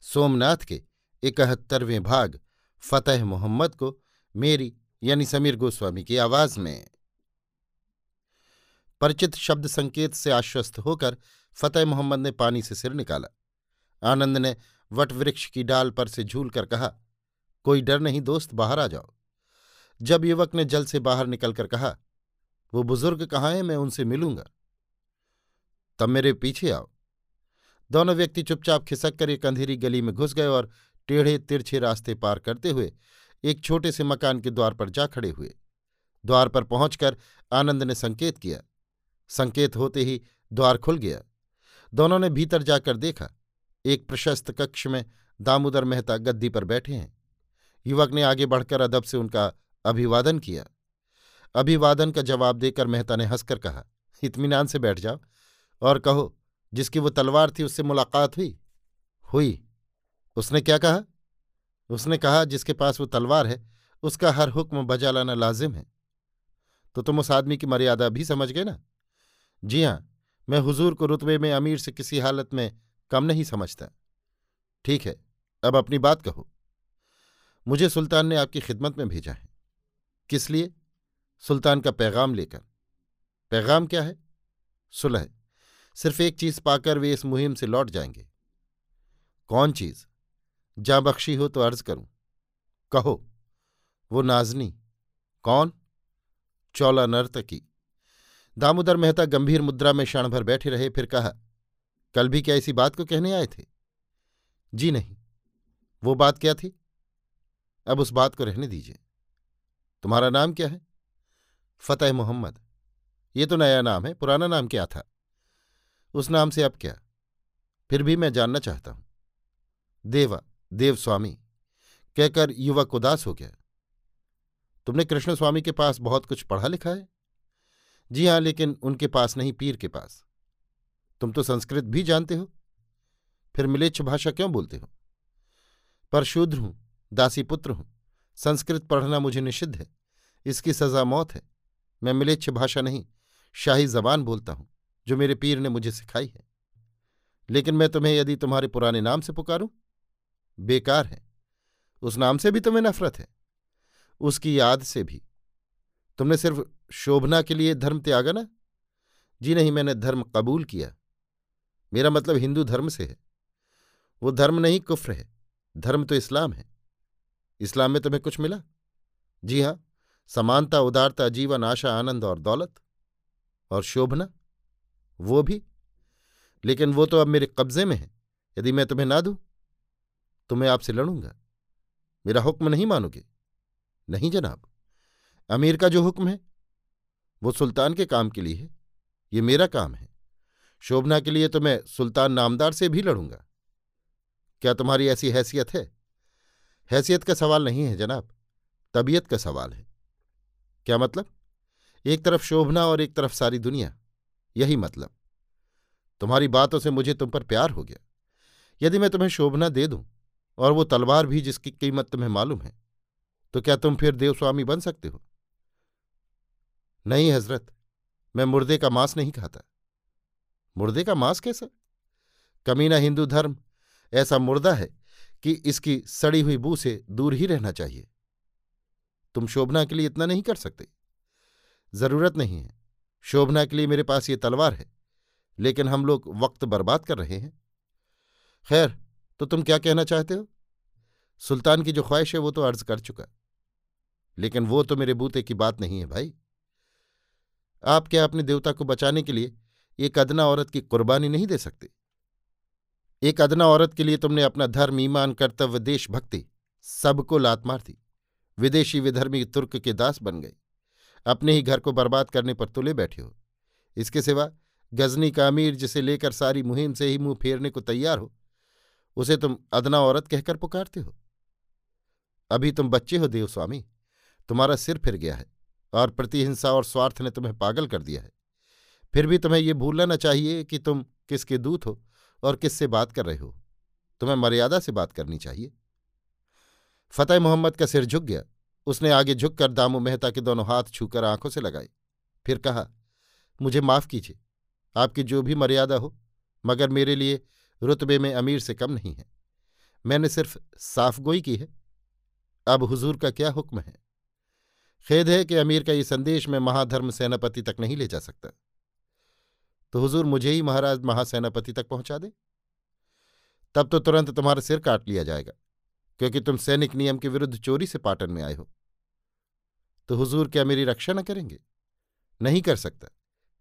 सोमनाथ के इकहत्तरवें भाग, फतेह मोहम्मद को मेरी, यानी समीर गोस्वामी की आवाज़ में। परिचित शब्द संकेत से आश्वस्त होकर फतेह मोहम्मद ने पानी से सिर निकाला। आनंद ने वटवृक्ष की डाल पर से झूल कर कहा, कोई डर नहीं दोस्त, बाहर आ जाओ। जब युवक ने जल से बाहर निकलकर कहा, वो बुज़ुर्ग कहाँ हैं, मैं उनसे मिलूँगा। तब मेरे पीछे आओ। दोनों व्यक्ति चुपचाप खिसक कर एक अंधेरी गली में घुस गए और टेढ़े तिरछे रास्ते पार करते हुए एक छोटे से मकान के द्वार पर जा खड़े हुए। द्वार पर पहुंचकर आनंद ने संकेत किया। संकेत होते ही द्वार खुल गया। दोनों ने भीतर जाकर देखा, एक प्रशस्त कक्ष में दामोदर मेहता गद्दी पर बैठे हैं। युवक ने आगे बढ़कर अदब से उनका अभिवादन किया। अभिवादन का जवाब देकर मेहता ने हंसकर कहा, इतमीनान से बैठ जाओ और कहो जिसकी वो तलवार थी, उससे मुलाकात हुई। हुई। उसने क्या कहा? उसने कहा, जिसके पास वो तलवार है, उसका हर हुक्म बजा लाना लाजिम है। तो तुम उस आदमी की मर्यादा भी समझ गए ना? जी हाँ मैं हुजूर को रुतबे में अमीर से किसी हालत में कम नहीं समझता। ठीक है, अब अपनी बात कहो। मुझे सुल्तान ने आपकी खिदमत में भेजा है। किस लिए? सुल्तान का पैगाम लेकर। पैगाम क्या है? सुलह। सिर्फ़ एक चीज़ पाकर वे इस मुहिम से लौट जाएँगे। कौन चीज़? जा बख्शी हो तो अर्ज़ करूँ। कहो, वो नाजनी। कौन? चौला नर्तकी। दामोदर मेहता गंभीर मुद्रा में क्षण भर बैठे रहे, फिर कहा, कल भी क्या इसी बात को कहने आए थे? जी नहीं। वो बात क्या थी? अब उस बात को रहने दीजिए। तुम्हारा नाम क्या है? फतेह मोहम्मद। ये तो नया नाम है, पुराना नाम क्या था? उस नाम से अब क्या? फिर भी मैं जानना चाहता हूँ। देवा देव स्वामी कहकर युवक उदास हो गया। तुमने कृष्ण स्वामी के पास बहुत कुछ पढ़ा लिखा है? जी हाँ, लेकिन उनके पास नहीं, पीर के पास। तुम तो संस्कृत भी जानते हो। फिर मिलेच्छ भाषा क्यों बोलते हो? पर शूद्र हूँ, दासी पुत्र हूँ। संस्कृत पढ़ना मुझे निषिद्ध है। इसकी सजा मौत है। मैं मिलेच्छ भाषा नहीं, शाही जबान बोलता हूँ। जो मेरे पीर ने मुझे सिखाई है। लेकिन मैं तुम्हें यदि तुम्हारे पुराने नाम से पुकारूं? बेकार है। उस नाम से भी तुम्हें नफरत है। उसकी याद से भी। तुमने सिर्फ़ शोभना के लिए धर्म त्यागा ना? जी नहीं, मैंने धर्म कबूल किया। मेरा मतलब हिंदू धर्म से है। वो धर्म नहीं कुफ्र है। धर्म तो इस्लाम है। इस्लाम में तुम्हें कुछ मिला? जी हाँ, समानता, उदारता, जीवन, आशा, आनंद और दौलत। और शोभना? वो भी। लेकिन वो तो अब मेरे कब्जे में है। यदि मैं तुम्हें ना दूँ तो मैं आपसे लड़ूँगा। मेरा हुक्म नहीं मानोगे? नहीं, जनाब। अमीर का जो हुक्म है, वो सुल्तान के काम के लिए है। ये मेरा काम है। शोभना के लिए तो मैं सुल्तान नामदार से भी लड़ूँगा। क्या तुम्हारी ऐसी हैसियत है? हैसियत का सवाल नहीं है, जनाब। तबीयत का सवाल है। क्या मतलब? एक तरफ़ शोभना और एक तरफ़ सारी दुनिया। यही मतलब। तुम्हारी बातों से मुझे तुम पर प्यार हो गया। यदि मैं तुम्हें शोभना दे दूँ, और वो तलवार भी जिसकी कीमत तुम्हें मालूम है तो क्या तुम फिर देवस्वामी बन सकते हो? नहीं हज़रत, मैं मुर्दे का मांस नहीं खाता। मुर्दे का मांस कैसा? कमीना हिंदू धर्म ऐसा मुर्दा है कि इसकी सड़ी हुई बू से दूर ही रहना चाहिए। तुम शोभना के लिए इतना नहीं कर सकते। ज़रूरत नहीं है। शोभना के लिए मेरे पास ये तलवार है, लेकिन हम लोग वक्त बर्बाद कर रहे हैं। खैर तो तुम क्या कहना चाहते हो? सुल्तान की जो ख्वाहिश है वो तो अर्ज़ कर चुका। लेकिन वो तो मेरे बूते की बात नहीं है भाई। आप क्या अपने देवता को बचाने के लिए एक अदना औरत की कुर्बानी नहीं दे सकते? एक अदना औरत के लिए तुमने अपना धर्म, ईमान, कर्तव्य, देशभक्ति सबको लात मार दी। विदेशी विधर्मी तुर्क के दास बन गए। अपने ही घर को बर्बाद करने पर तुले बैठे हो। इसके सिवा, गजनी का अमीर जिसे लेकर सारी मुहिम से ही मुँह फेरने को तैयार हो, उसे तुम अदना औरत कहकर पुकारते हो। अभी तुम बच्चे हो देवस्वामी तुम्हारा सिर फिर गया है और प्रतिहिंसा और स्वार्थ ने तुम्हें पागल कर दिया है। फिर भी तुम्हें ये भूलना न चाहिए कि तुम किसके दूत हो और किससे बात कर रहे हो। तुम्हें मर्यादा से बात करनी चाहिए। फतेह मोहम्मद का सिर झुक गया। उसने आगे झुककर दामू मेहता के दोनों हाथ छूकर आँखों से लगाए। फिर कहा, मुझे माफ़ कीजिए, आपकी जो भी मर्यादा हो, मगर मेरे लिए रुतबे में अमीर से कम नहीं है। मैंने सिर्फ़ साफ़ गोई की है। अब हुजूर का क्या हुक्म है? खेद है कि अमीर का ये संदेश मैं महाधर्म सेनापति तक नहीं ले जा सकता। तो हुजूर, मुझे ही महाराज महासेनापति तक पहुँचा दे। तब तो तुरंत तुम्हारा सिर काट लिया जाएगा। क्योंकि तुम सैनिक नियम के विरुद्ध चोरी से पाटन में आए हो। तो हुजूर क्या मेरी रक्षा न करेंगे? नहीं कर सकता।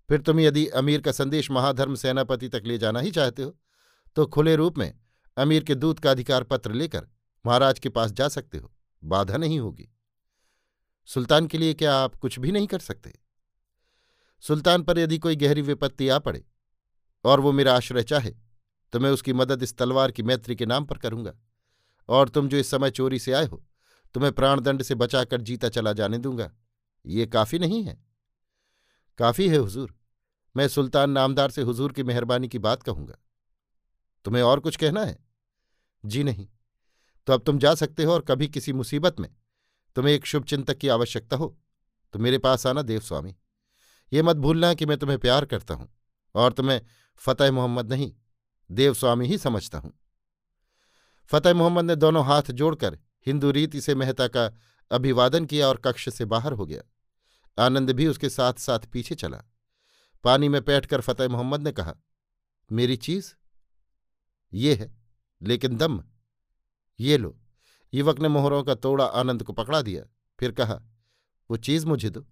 फिर तुम यदि अमीर का संदेश महाधर्म सेनापति तक ले जाना ही चाहते हो तो खुले रूप में अमीर के दूत का अधिकार पत्र लेकर महाराज के पास जा सकते हो। बाधा नहीं होगी। सुल्तान के लिए क्या आप कुछ भी नहीं कर सकते? सुल्तान पर यदि कोई गहरी विपत्ति आ पड़े और वो मेरा आश्रय चाहे तो मैं उसकी मदद इस तलवार की मैत्री के नाम पर करूँगा। और तुम जो इस समय चोरी से आए हो, तुम्हें प्राणदंड से बचाकर जीता चला जाने दूँगा। ये काफ़ी नहीं है। काफ़ी है, हुजूर। मैं सुल्तान नामदार से हुजूर की मेहरबानी की बात कहूँगा। तुम्हें और कुछ कहना है? जी नहीं। तो अब तुम जा सकते हो और कभी किसी मुसीबत में। तुम्हें एक शुभचिंतक की आवश्यकता हो तो मेरे पास आना देवस्वामी ये मत भूलना कि मैं तुम्हें प्यार करता हूँ और तुम्हें फतेह मोहम्मद नहीं देवस्वामी ही समझता हूँ। फतेह मोहम्मद ने दोनों हाथ जोड़कर हिंदू रीति से मेहता का अभिवादन किया और कक्ष से बाहर हो गया। आनंद भी उसके साथ साथ पीछे चला। पानी में बैठकर फतेह मोहम्मद ने कहा, मेरी चीज़? ये है, लेकिन दम? ये लो। युवक ने मोहरों का तोड़ा आनंद को पकड़ा दिया, फिर कहा, वो चीज़ मुझे दो।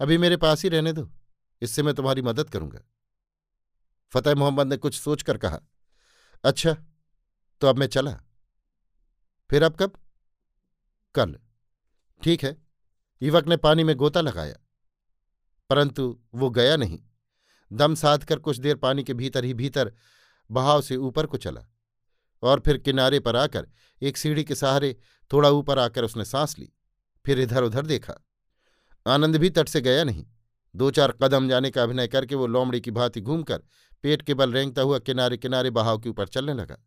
अभी मेरे पास ही रहने दो। इससे मैं तुम्हारी मदद करूँगा। फतेह मोहम्मद ने कुछ सोचकर कहा अच्छा तो अब मैं चला। फिर अब कब? कल। ठीक है। युवक ने पानी में गोता लगाया। परंतु वो गया नहीं। दम साध कर कुछ देर पानी के भीतर ही भीतर बहाव से ऊपर को चला और फिर किनारे पर आकर एक सीढ़ी के सहारे थोड़ा ऊपर आकर उसने सांस ली। फिर इधर उधर देखा। आनंद भी तट से गया नहीं। दो चार कदम जाने का अभिनय करके वो लोमड़ी की भांति घूमकर पेट के बल रेंगता हुआ किनारे किनारे बहाव के ऊपर चलने लगा।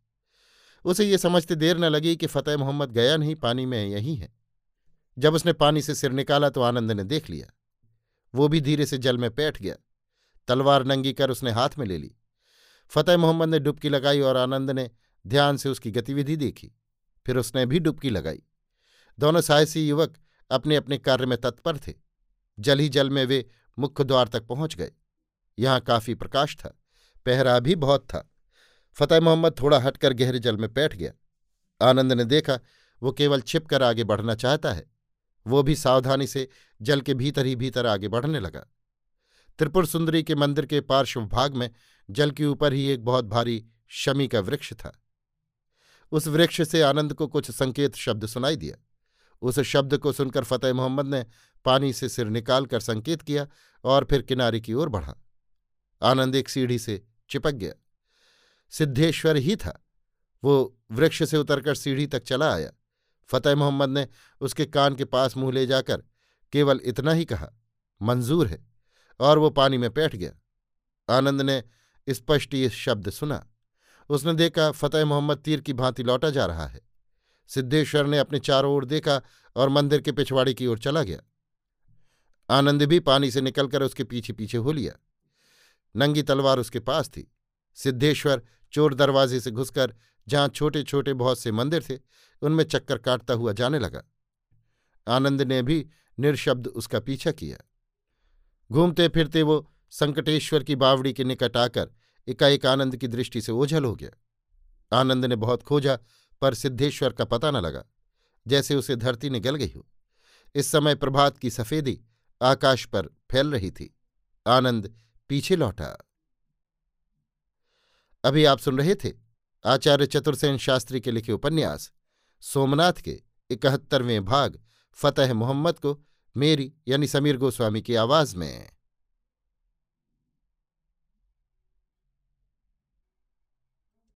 उसे ये समझते देर न लगी कि फतेह मोहम्मद गया नहीं, पानी में यही है। जब उसने पानी से सिर निकाला तो आनंद ने देख लिया। वो भी धीरे से जल में बैठ गया। तलवार नंगी कर उसने हाथ में ले ली। फतेह मोहम्मद ने डुबकी लगाई और आनंद ने ध्यान से उसकी गतिविधि देखी। फिर उसने भी डुबकी लगाई। दोनों साहसी युवक अपने अपने कार्य में तत्पर थे। जल ही जल में वे मुख्य द्वार तक पहुँच गए। यहाँ काफ़ी प्रकाश था। पहरा भी बहुत था। फतेह मोहम्मद थोड़ा हटकर गहरे जल में बैठ गया। आनंद ने देखा, वो केवल छिपकर आगे बढ़ना चाहता है। वो भी सावधानी से जल के भीतर ही भीतर आगे बढ़ने लगा। त्रिपुर सुंदरी के मंदिर के पार्श्व भाग में जल के ऊपर ही एक बहुत भारी शमी का वृक्ष था। उस वृक्ष से आनंद को कुछ संकेत शब्द सुनाई दिया। उस शब्द को सुनकर फतेह मोहम्मद ने पानी से सिर निकालकर संकेत किया और फिर किनारे की ओर बढ़ा। आनंद एक सीढ़ी से चिपक गया। सिद्धेश्वर ही था। वो वृक्ष से उतरकर सीढ़ी तक चला आया। फतेह मोहम्मद ने उसके कान के पास मुँह ले जाकर केवल इतना ही कहा, मंजूर है। और वो पानी में बैठ गया। आनंद ने स्पष्ट ये शब्द सुना। उसने देखा फतेह मोहम्मद तीर की भांति लौटा जा रहा है। सिद्धेश्वर ने अपने चारों ओर देखा और मंदिर के पिछवाड़े की ओर चला गया। आनंद भी पानी से निकलकर उसके पीछे पीछे हो लिया। नंगी तलवार उसके पास थी। सिद्धेश्वर चोर दरवाजे से घुसकर जहाँ छोटे छोटे बहुत से मंदिर थे, उनमें चक्कर काटता हुआ जाने लगा। आनंद ने भी निर्शब्द उसका पीछा किया। घूमते फिरते वो संकटेश्वर की बावड़ी के निकट आकर एकाएक आनंद की दृष्टि से ओझल हो गया। आनंद ने बहुत खोजा, पर सिद्धेश्वर का पता न लगा, जैसे उसे धरती ने गल गई हो। इस समय प्रभात की सफेदी आकाश पर फैल रही थी। आनंद पीछे लौटा। अभी आप सुन रहे थे आचार्य चतुर्सेन शास्त्री के लिखे उपन्यास, सोमनाथ के इकहत्तरवें भाग, फतेह मोहम्मद को मेरी यानी समीर गोस्वामी की आवाज़ में।